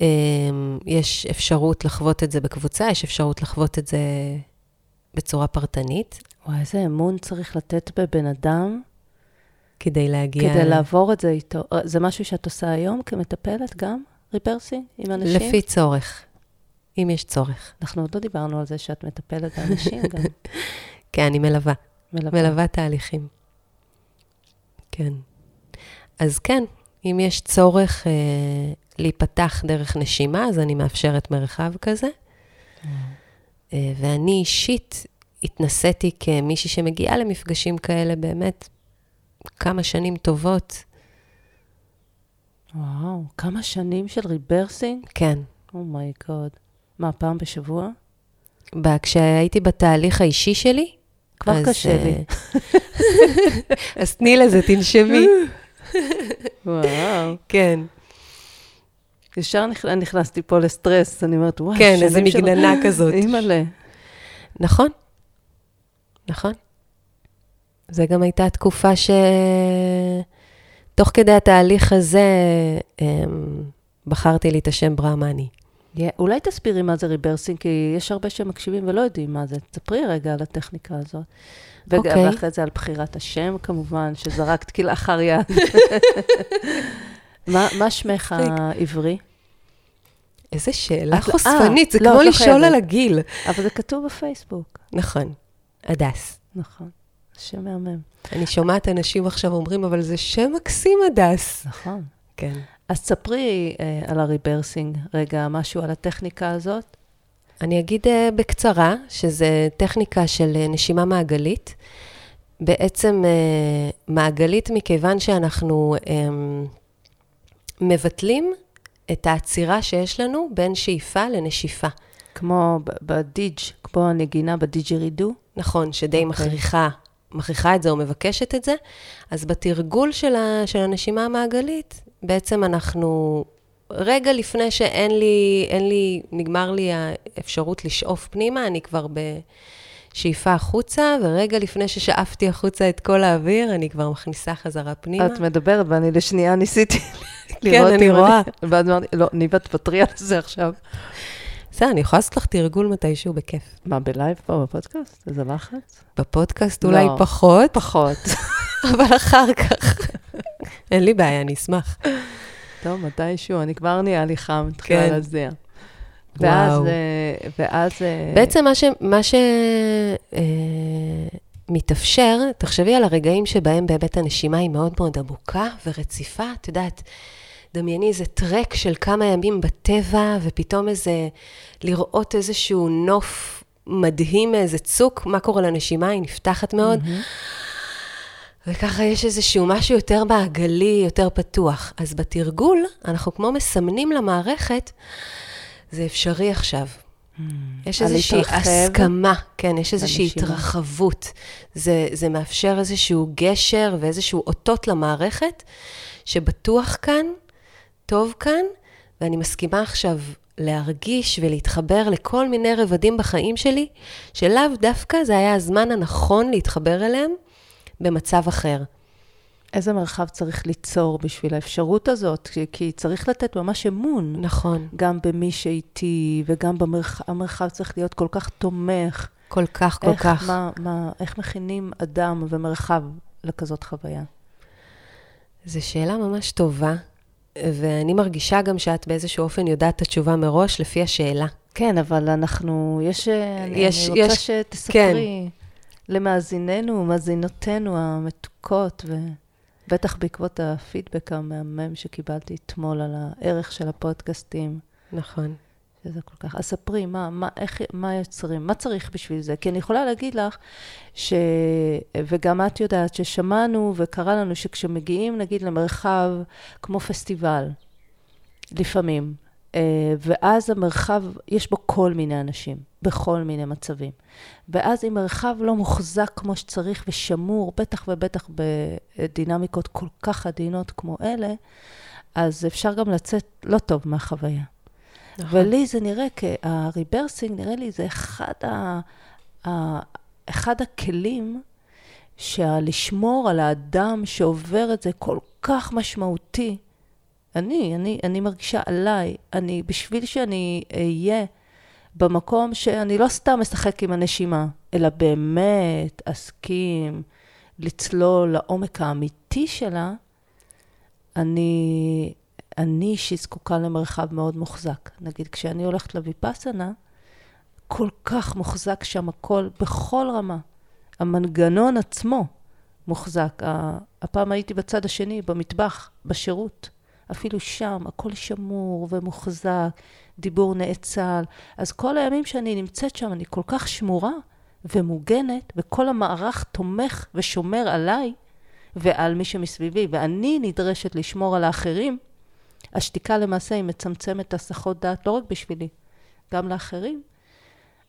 אמ, יש אפשרות לחוות את זה בקבוצה, יש אפשרות לחוות את זה בצורה פרטנית. וואי, איזה אמון צריך לתת בבן אדם. כדי להגיע... כדי לעבור את זה איתו. אה, זה משהו שאת עושה היום כמטפלת גם, ריברסינג, עם אנשים? לפי צורך, אם יש צורך. אנחנו עוד לא דיברנו על זה שאת מטפלת באנשים גם. כן, אני מלווה. מלווה. מלווה תהליכים. כן. אז כן, אם יש צורך אה, להיפתח דרך נשימה, אז אני מאפשרת מרחב כזה. Mm. אה, ואני אישית התנסיתי כמישהי שמגיעה למפגשים כאלה באמת כמה שנים טובות. וואו, כמה שנים של rebirthing? כן. Oh my God. Oh מה, פעם בשבוע? כשהייתי בתהליך האישי שלי, כבר אז, קשה אה, לי. אז תני לזה, תנשמי. וואו. כן, ישר נכ- נכנסתי פה לסטרס, אני אומרת, וואי, כן, איזה של- מגננה כזאת. אימא'לה. נכון, נכון. זה גם הייתה תקופה ש... תוך כדי התהליך הזה, אמ, בחרתי לי את השם ברהמני. Yeah, אולי תסבירי מה זה ריברסינג, כי יש הרבה שמקשיבים ולא יודעים מה זה. תספרי רגע על הטכניקה הזאת. אוקיי. ואחרי זה על בחירת השם, כמובן, שזרקת כלאחר יד. מה, מה שמך העברי? איזה שאלה את לא- חושפנית, זה אה, לא, כמו לא לשאול חייבת. על הגיל. אבל זה כתוב בפייסבוק. נכון, הדס. נכון. שם מהמם. אני שומעת אנשים עכשיו אומרים, אבל זה שם מקסים, הדס. נכון. כן. אז ספרי אה, על הריברסינג רגע, משהו על הטכניקה הזאת. אני אגיד uh, בקצרה, שזה טכניקה של uh, נשימה מעגלית. בעצם מעגלית מכיוון שאנחנו um, מבטלים את העצירה שיש לנו בין שאיפה לנשיפה. כמו ב- בדיג', כמו הנגינה בדיג'רידו. נכון, שדי אוקיי. מכריחה, מכריחה את זה או מבקשת את זה. אז בתרגול של, ה, של הנשימה המעגלית, בעצם אנחנו, רגע לפני שאין לי, אין לי, נגמר לי האפשרות לשאוף פנימה, אני כבר בשאיפה החוצה, ורגע לפני ששאפתי החוצה את כל האוויר, אני כבר מכניסה חזרה פנימה. את מדברת, ואני לשנייה ניסיתי כן, לראות אני אם רואה. ואז אמרתי, לא, ניבה, תוותרי על זה עכשיו. בסדר, אני יכולה לעשות לך תרגול מתישהו בכיף. מה, בלייב פה בפודקאסט? איזה לחץ? בפודקאסט לא. אולי פחות, פחות. אבל אחר כך. אין לי בעיה, אני אשמח. טוב, מתישהו, אני כבר נהיה לי חם, מתחילה כן. להזיע. ואז, וואו. אה, ואז... אה, בעצם מה ש... מה ש... אה, מתאפשר, תחשבי על הרגעים שבהם באמת הנשימה היא מאוד מאוד עמוקה ורציפה. את יודעת, דמייני איזה טרק של כמה ימים בטבע, ופתאום איזה... לראות איזשהו נוף מדהים מאיזה צוק, מה קורה לנשימה? היא נפתחת מאוד. מהמם. וככה יש איזשהו משהו יותר מעגלי, יותר פתוח. אז בתרגול, אנחנו כמו מסמנים למערכת, זה אפשרי עכשיו. יש על איזושהי להתרחב הסכמה, כן, יש איזושהי. התרחבות. זה, זה מאפשר איזשהו גשר ואיזשהו אותות למערכת, שבטוח כאן, טוב כאן, ואני מסכימה עכשיו להרגיש ולהתחבר לכל מיני רבדים בחיים שלי, שלאו דווקא זה היה הזמן הנכון להתחבר אליהם במצב אחר. איזה מרחב צריך ליצור בשביל האפשרות הזאת? כי- צריך לתת ממש אמון. נכון, גם במי שאיתי, וגם במרחב, המרחב צריך להיות כל כך תומך. כל כך, כל איך, כך. מה, מה, איך מכינים אדם ומרחב לכזאת חוויה? זו שאלה ממש טובה, ואני מרגישה גם שאת באיזשהו אופן יודעת את התשובה מראש לפי השאלה. כן, אבל אנחנו, יש, אני, יש- אני רוצה יש- שתספרי למאזיננו, מאזינותינו המתוקות, ובטח בעקבות הפידבק המהמם שקיבלתי אתמול על הערך של הפודקאסטים, נכון. שזה כל כך... אז ספרי, מה, מה, איך, מה יוצרים? מה צריך בשביל זה? כי אני יכולה להגיד לך, ש... וגם את יודעת, ששמענו וקרה לנו שכשמגיעים, נגיד, למרחב כמו פסטיבל, לפעמים, ואז המרחב, יש בו כל מיני אנשים, בכל מיני מצבים. ואז אם מרחב לא מוחזק כמו שצריך ושמור, בטח ובטח בדינמיקות כל כך עדינות כמו אלה, אז אפשר גם לצאת לא טוב מהחוויה. נכון. ולי זה נראה, הריברסינג, נראה לי זה אחד, ה, ה, אחד הכלים שלשמור על האדם שעובר את זה כל כך משמעותי. אני, אני, אני מרגישה עליי, אני, בשביל שאני אהיה במקום שאני לא סתם משחק עם הנשימה, אלא באמת אסכים לצלול לעומק האמיתי שלה, אני, אני אישית זקוקה למרחב מאוד מוחזק. נגיד, כשאני הולכת לויפאסנה, כל כך מוחזק שם הכל, בכל רמה. המנגנון עצמו מוחזק. הפעם הייתי בצד השני, במטבח, בשירות. אפילו שם, הכל שמור ומוחזק, דיבור נאצל. אז כל הימים שאני נמצאת שם, אני כל כך שמורה, ומוגנת, וכל המערך תומך ושומר עליי ועל מי שמסביבי, ואני נדרשת לשמור על האחרים, השתיקה למעשה היא מצמצמת הסחות דעת לא רק בשבילי, גם לאחרים.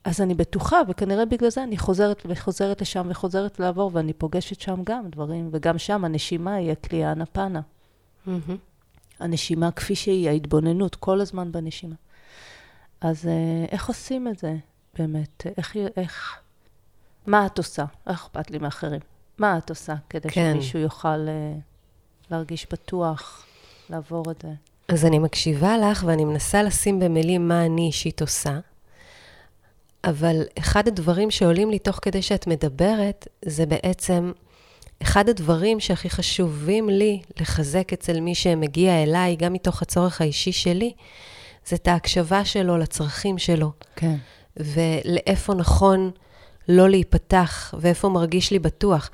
אז אני בטוחה, וכנראה בגלל זה אני חוזרת וחוזרת לשם וחוזרת לעבור, ואני פוגשת שם גם דברים, וגם שם הנשימה היא הכלי האנפנה. Mm-hmm. הנשימה כפי שהיא, ההתבוננות, כל הזמן בנשימה. אז אה, איך עושים את זה באמת? איך, איך, מה את עושה? איך אכפת לי מאחרים? מה את עושה כדי כן. שמישהו יוכל uh, להרגיש בטוח, לעבור את זה? אז אני מקשיבה לך ואני מנסה לשים במילים מה אני אישית עושה, אבל אחד הדברים שעולים לי תוך כדי שאת מדברת, זה בעצם אחד הדברים שהכי חשובים לי לחזק אצל מי שמגיע אליי, גם מתוך הצורך האישי שלי, זה את ההקשבה שלו לצרכים שלו. כן. ולאיפה נכון לא להיפתח, ואיפה מרגיש לי בטוח.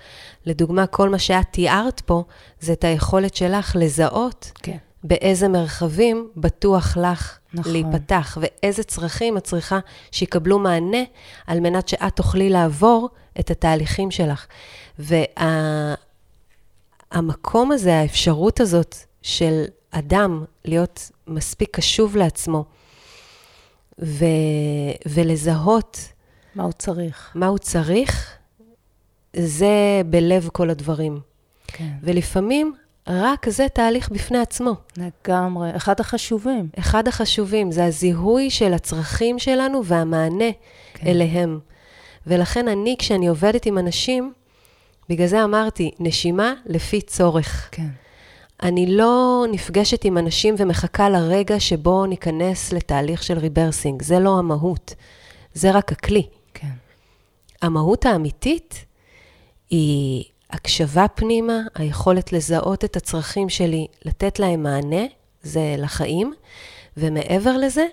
לדוגמה, כל מה שאת תיארת פה, זה את היכולת שלך לזהות כן. באיזה מרחבים בטוח לך נכון. להיפתח, ואיזה צרכים את צריכה שיקבלו מענה, על מנת שאת תוכלי לעבור את התהליכים שלך. והמקום וה, הזה, האפשרות הזאת של אדם להיות מספיק קשוב לעצמו, ו, ולזהות מה הוא צריך. מה הוא צריך, זה בלב כל הדברים. כן. ולפעמים רק זה תהליך בפני עצמו. לגמרי. אחד החשובים. אחד החשובים, זה הזיהוי של הצרכים שלנו והמענה כן. אליהם. ולכן אני, כשאני עובדת עם אנשים, בגלל זה אמרתי, נשימה לפי צורך. כן. אני לא נפגשת עם אנשים ומחכה לרגע שבו ניכנס לתהליך של ריברסינג. זה לא המהות, זה רק הכלי. כן. המהות האמיתית היא הקשבה פנימה, היכולת לזהות את הצרכים שלי, לתת להם מענה, זה לחיים, ומעבר לזה,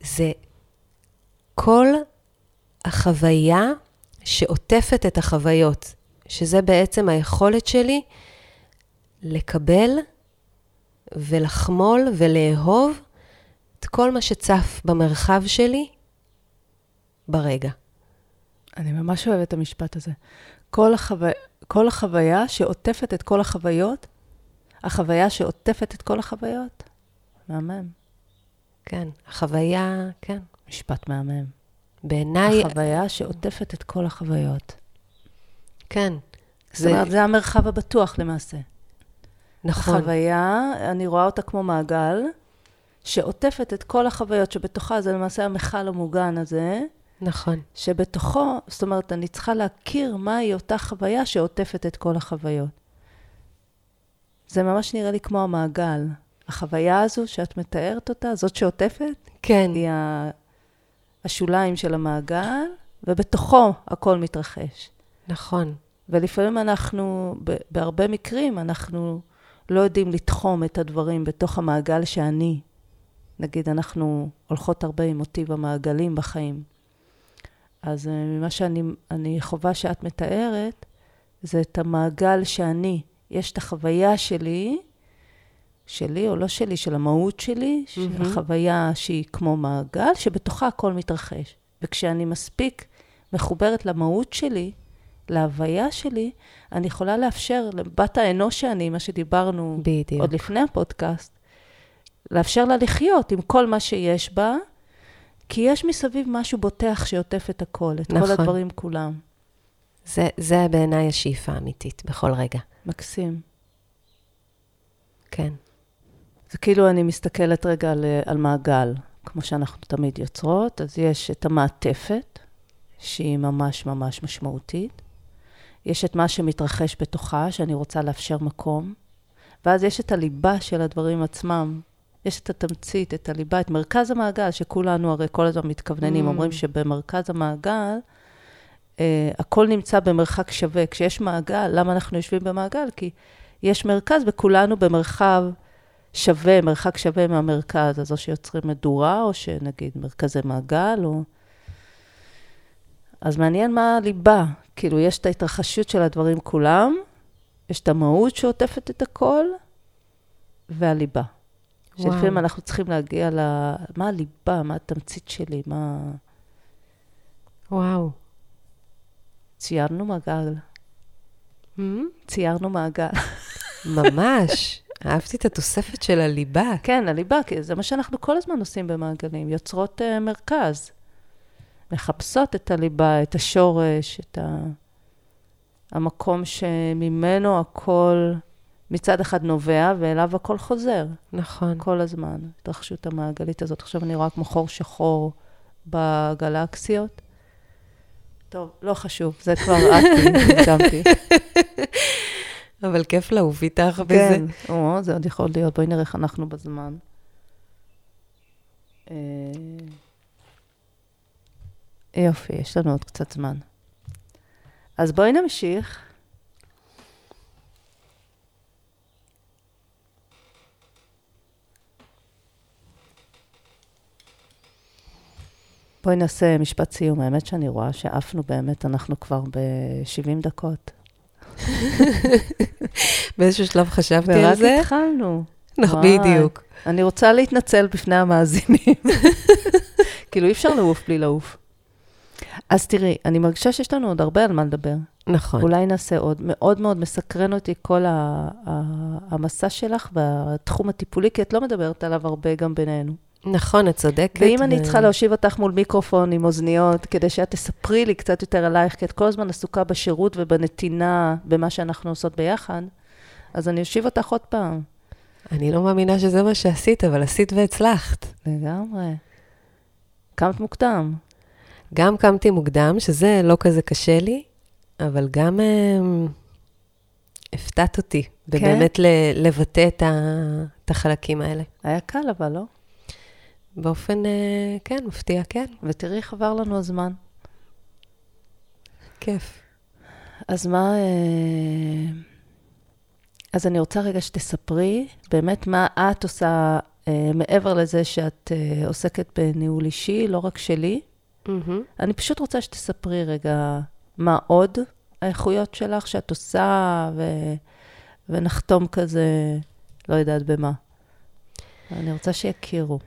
זה כל החוויה שעוטפת את החוויות, שזה בעצם היכולת שלי לקבל ולחמול ולאהוב את כל מה שצף במרחב שלי ברגע. אני ממש אוהבת את המשפט הזה. כל, החו... כל החוויה שעוטפת את כל החוויות, החוויה שעוטפת את כל החוויות, מהמם. כן, החוויה, כן. משפט מהמם. בעיניי... החוויה שעוטפת את כל החוויות. כן. זאת זה... אומרת, זה המרחב הבטוח למעשה. נכון. החוויה, אני רואה אותה כמו מעגל, שעוטפת את כל החוויות שבתוכה, זה למעשה המכל המוגן הזה. נכון. שבתוכו, זאת אומרת, אני צריכה להכיר מהי אותה חוויה שעוטפת את כל החוויות. זה ממש נראה לי כמו המעגל. החוויה הזו שאת מתארת אותה, זאת שעוטפת, כן. היא השוליים של המעגל, ובתוכו הכל מתרחש. נכון. ולפעמים אנחנו, בהרבה מקרים, אנחנו לא יודעים לתחום את הדברים בתוך המעגל שאני. נגיד, אנחנו הולכות הרבה עם מוטיב המעגלים בחיים. אז אה, ממה שאני חווה שאת מתארת, זה את המעגל שאני. יש את החוויה שלי, שלי או לא שלי, של המהות שלי, mm-hmm. של החוויה שהיא כמו מעגל, שבתוכה הכל מתרחש. וכשאני מספיק מחוברת למהות שלי, להוויה שלי, אני יכולה לאפשר לבת האנוש שאני, מה שדיברנו בדיוק. עוד לפני הפודקאסט, לאפשר לה לחיות עם כל מה שיש בה, כי יש מסביב משהו בוטח שעוטף את הכל, את נכון. כל הדברים כולם. זה, זה בעיניי השאיפה האמיתית, בכל רגע. מקסים. כן. זה כאילו אני מסתכלת רגע על, על מעגל, כמו שאנחנו תמיד יוצרות, אז יש את המעטפת, שהיא ממש ממש משמעותית. יש את מה שמתרחש בתוכה, שאני רוצה לאפשר מקום, ואז יש את הליבה של הדברים עצמם, יש את התמצית, את הליבה, את מרכז המעגל, שכולנו הרי כל הזמן מתכווננים, mm. אומרים שבמרכז המעגל, אה, הכל נמצא במרחק שווה. כשיש מעגל, למה אנחנו יושבים במעגל? כי יש מרכז וכולנו במרחב שווה, מרחק שווה מהמרכז. אז או שיוצרים מדורה, או שנגיד מרכזי מעגל, או... אז מעניין מה הליבה. כאילו, יש את ההתרחשות של הדברים כולם, יש את המהות שעוטפת את הכל, והליבה. שלפעמים אנחנו צריכים להגיע ל... מה הליבה, מה התמצית שלי, מה... וואו. ציירנו מעגל. Hmm? ציירנו מעגל. ממש. אהבתי את התוספת של הליבה. כן, הליבה, כי זה מה שאנחנו כל הזמן עושים במעגלים, יוצרות uh, מרכז. מחפשות את הליבה, את השורש, את ה... המקום שממנו הכל מצד אחד נובע, ואליו הכל חוזר. נכון. כל הזמן, התרחשות המעגלית הזאת. עכשיו אני רואה כמו חור שחור בגלקסיות. טוב, לא חשוב, זה כבר עטתי, הגזמתי. אבל כיף לעוף איתך בזה. כן, או, זה עוד יכול להיות. בואי נראה איך אנחנו בזמן. אה, יופי, יש לנו עוד קצת זמן. אז בואי נמשיך. בואי נעשה משפט סיום. האמת שאני רואה שעפנו באמת, אנחנו כבר ב-70 דקות. באיזשהו שלב חשבתי על ורק זה. התחלנו. נכון. בדיוק. אני רוצה להתנצל בפני המאזינים. כאילו, אי אפשר לעוף בלי לעוף. אז תראי, אני מרגישה שיש לנו עוד הרבה על מה לדבר. נכון. אולי נעשה עוד. מאוד מאוד מסקרן אותי כל ה- ה- המסע שלך והתחום הטיפולי, כי את לא מדברת עליו הרבה גם בינינו. נכון, את צודקת. ואם אני ו- צריכה להושיב אותך מול מיקרופון עם אוזניות, כדי שאת תספרי לי קצת יותר עלייך, כי את כל הזמן עסוקה בשירות ובנתינה, במה שאנחנו עושות ביחד, אז אני אושיב אותך עוד פעם. אני לא מאמינה שזה מה שעשית, אבל עשית והצלחת. לגמרי. קמת מוקדם. גם קמתי מוקדם, שזה לא כזה קשה לי, אבל גם um, הפתעת אותי, ובאמת ל- לבטא את, ה- את החלקים האלה. היה קל, אבל לא? באופן, uh, כן, מפתיע, כן. ותראי איך עבר לנו הזמן. כיף. אז מה... אה, אז אני רוצה רגע שתספרי באמת מה את עושה אה, מעבר לזה שאת אה, עוסקת בניהול אישי, לא רק שלי. אני פשוט רוצה שתספרי רגע מה עוד האיכויות שלך שאת עושה, ו... ונחתום כזה, לא יודעת במה. אני רוצה שיכירו.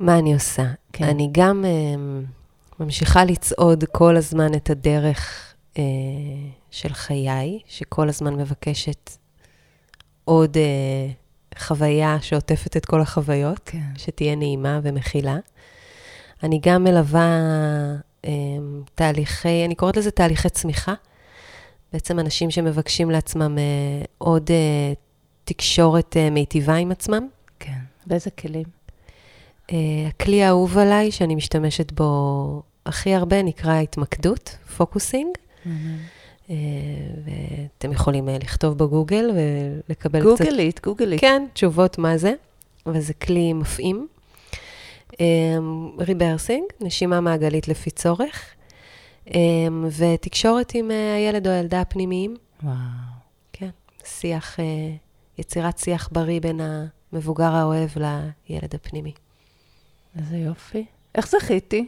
מה אני עושה? כן. אני גם um, ממשיכה לצעוד כל הזמן את הדרך uh, של חיי, שכל הזמן מבקשת עוד uh, חוויה שעוטפת את כל החוויות, כן. שתהיה נעימה ומכילה. אני גם מלווה um, תהליכי, אני קוראת לזה תהליכי צמיחה. בעצם אנשים שמבקשים לעצמם uh, עוד uh, תקשורת uh, מיטיבה עם עצמם. כן. באיזה כלים? Uh, הכלי האהוב עליי, שאני משתמשת בו הכי הרבה, נקרא התמקדות, פוקוסינג. Uh, ואתם יכולים uh, לכתוב בגוגל ולקבל קצת... גוגלית, גוגלית. כן, תשובות מה זה, וזה כלי מפעים. rebirthing, נשימה מעגלית לפי צורך, ותקשורת עם הילד או הילדה הפנימיים, וואו. כן, שיח, יצירת שיח בריא בין המבוגר האוהב לילד הפנימי. איזה יופי. איך זכיתי?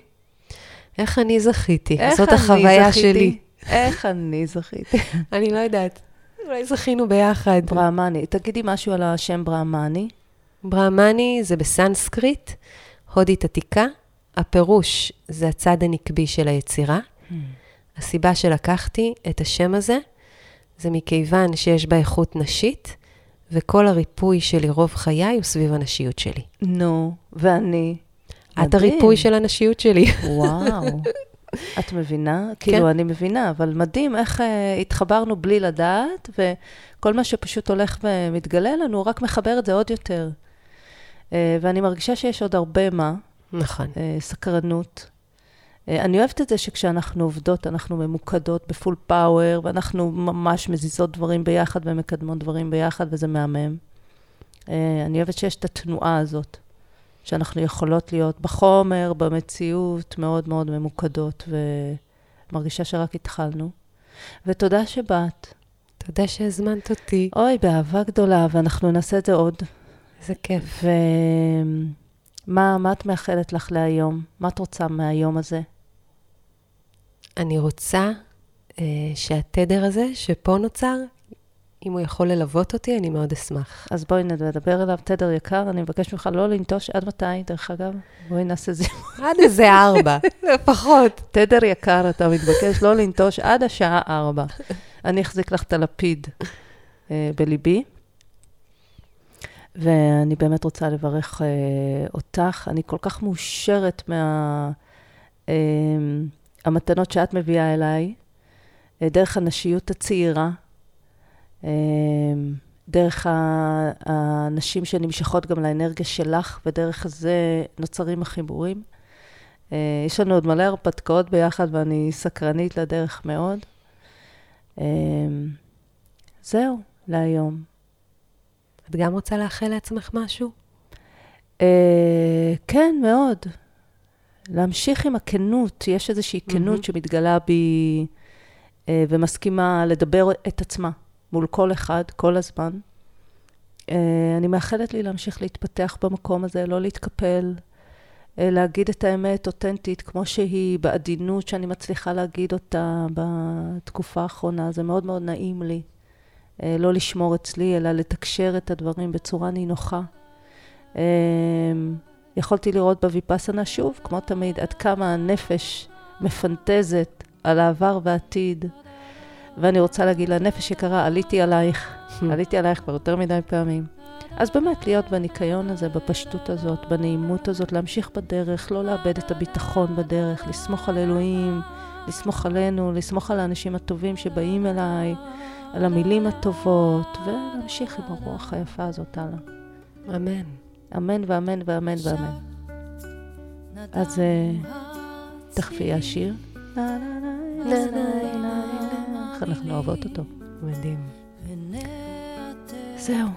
איך אני זכיתי? איך זאת אני החוויה זכיתי? שלי. איך אני זכיתי? אני לא יודעת. אולי זכינו ביחד. ברהמני. תגידי משהו על השם ברהמני. ברהמני זה בסנסקריט, הודית עתיקה. הפירוש זה הצד הנקבי של היצירה. הסיבה שלקחתי את השם הזה, זה מכיוון שיש בה איכות נשית, וכל הריפוי שלי רוב חיי הוא סביב הנשיות שלי. נו, ואני. את. הריפוי של הנשיות שלי. וואו. את מבינה? כאילו, אני מבינה, אבל מדהים איך uh, התחברנו בלי לדעת, וכל מה שפשוט הולך ומתגלה לנו, רק מחבר את זה עוד יותר. Uh, ואני מרגישה שיש עוד הרבה מה, נכון. uh, סקרנות. Uh, אני אוהבת את זה שכשאנחנו עובדות, אנחנו ממוקדות בפול פאוור, ואנחנו ממש מזיזות דברים ביחד ומקדמות דברים ביחד, וזה מהמם. Uh, אני אוהבת שיש את התנועה הזאת, שאנחנו יכולות להיות בחומר, במציאות, מאוד מאוד ממוקדות, ומרגישה שרק התחלנו. ותודה שבאת. תודה שהזמנת אותי. אוי, באהבה גדולה, ואנחנו נעשה את זה עוד. איזה כיף. ומה מה את מאחלת לך להיום? מה את רוצה מהיום הזה? אני רוצה uh, שהתדר הזה, שפה נוצר, אם הוא יכול ללוות אותי, אני מאוד אשמח. אז בואי נדבר אליו. תדר יקר, אני מבקש ממך לא לנטוש עד מתי, דרך אגב? בואי נעשה זה. עד איזה ארבע, לפחות. תדר יקר, אתה מתבקש לא לנטוש עד השעה ארבע. אני אחזיק לך את הלפיד אה, בליבי. ואני באמת רוצה לברך אה, אותך. אני כל כך מאושרת מהמתנות אה, שאת מביאה אליי, אה, דרך הנשיות הצעירה, דרך הנשים שנמשכות גם לאנרגיה שלך, ודרך זה נוצרים החיבורים. אה, יש לנו עוד מלא הרפתקאות ביחד, ואני סקרנית לדרך מאוד. אה, זהו, להיום. את גם רוצה לאחל לעצמך משהו? אה, כן, מאוד. להמשיך עם הכנות, יש איזושהי כנות mm-hmm. שמתגלה בי אה, ומסכימה לדבר את עצמה מול כל אחד, כל הזמן. אה, אני מאחלת לי להמשיך להתפתח במקום הזה, לא להתקפל, אה, להגיד את האמת אותנטית כמו שהיא, בעדינות שאני מצליחה להגיד אותה בתקופה האחרונה, זה מאוד מאוד נעים לי. אה, לא לשמור אצלי, אלא לתקשר את הדברים בצורה נינוחה. יכולתי לראות בוויפאסנה שוב, כמו תמיד, עד כמה הנפש מפנטזת על העבר ועתיד. ואני רוצה להגיד לה, נפש יקרה, עליתי עלייך. עליתי עלייך כבר יותר מדי פעמים. אז באמת, להיות בניקיון הזה, בפשטות הזאת, בנעימות הזאת, להמשיך בדרך, לא לאבד את הביטחון בדרך, לסמוך על אלוהים, לסמוך עלינו, לסמוך על האנשים הטובים שבאים אליי. על המילים הטובות, ולהמשיך עם הרוח היפה הזאת הלאה. אמן. אמן ואמן ואמן ואמן. אז אה, תכף יהיה השיר. איך אנחנו אוהבות אותו. מדהים. זהו,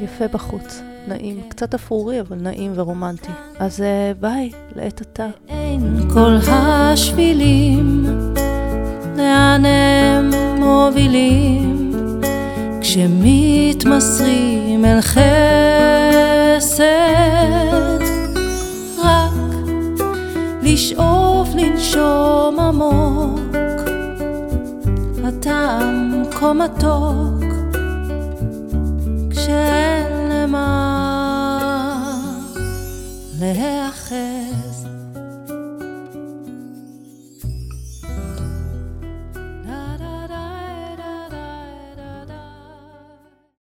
יפה בחוץ, נעים, קצת אפרורי, אבל נעים ורומנטי. אז אה, ביי, לעת עתה. אין כל השבילים, לאן הם מובילים כשמתמסרים אל חסד רק לשאוף לנשום עמוק הטעם כה מתוק כשאין למה להיאחז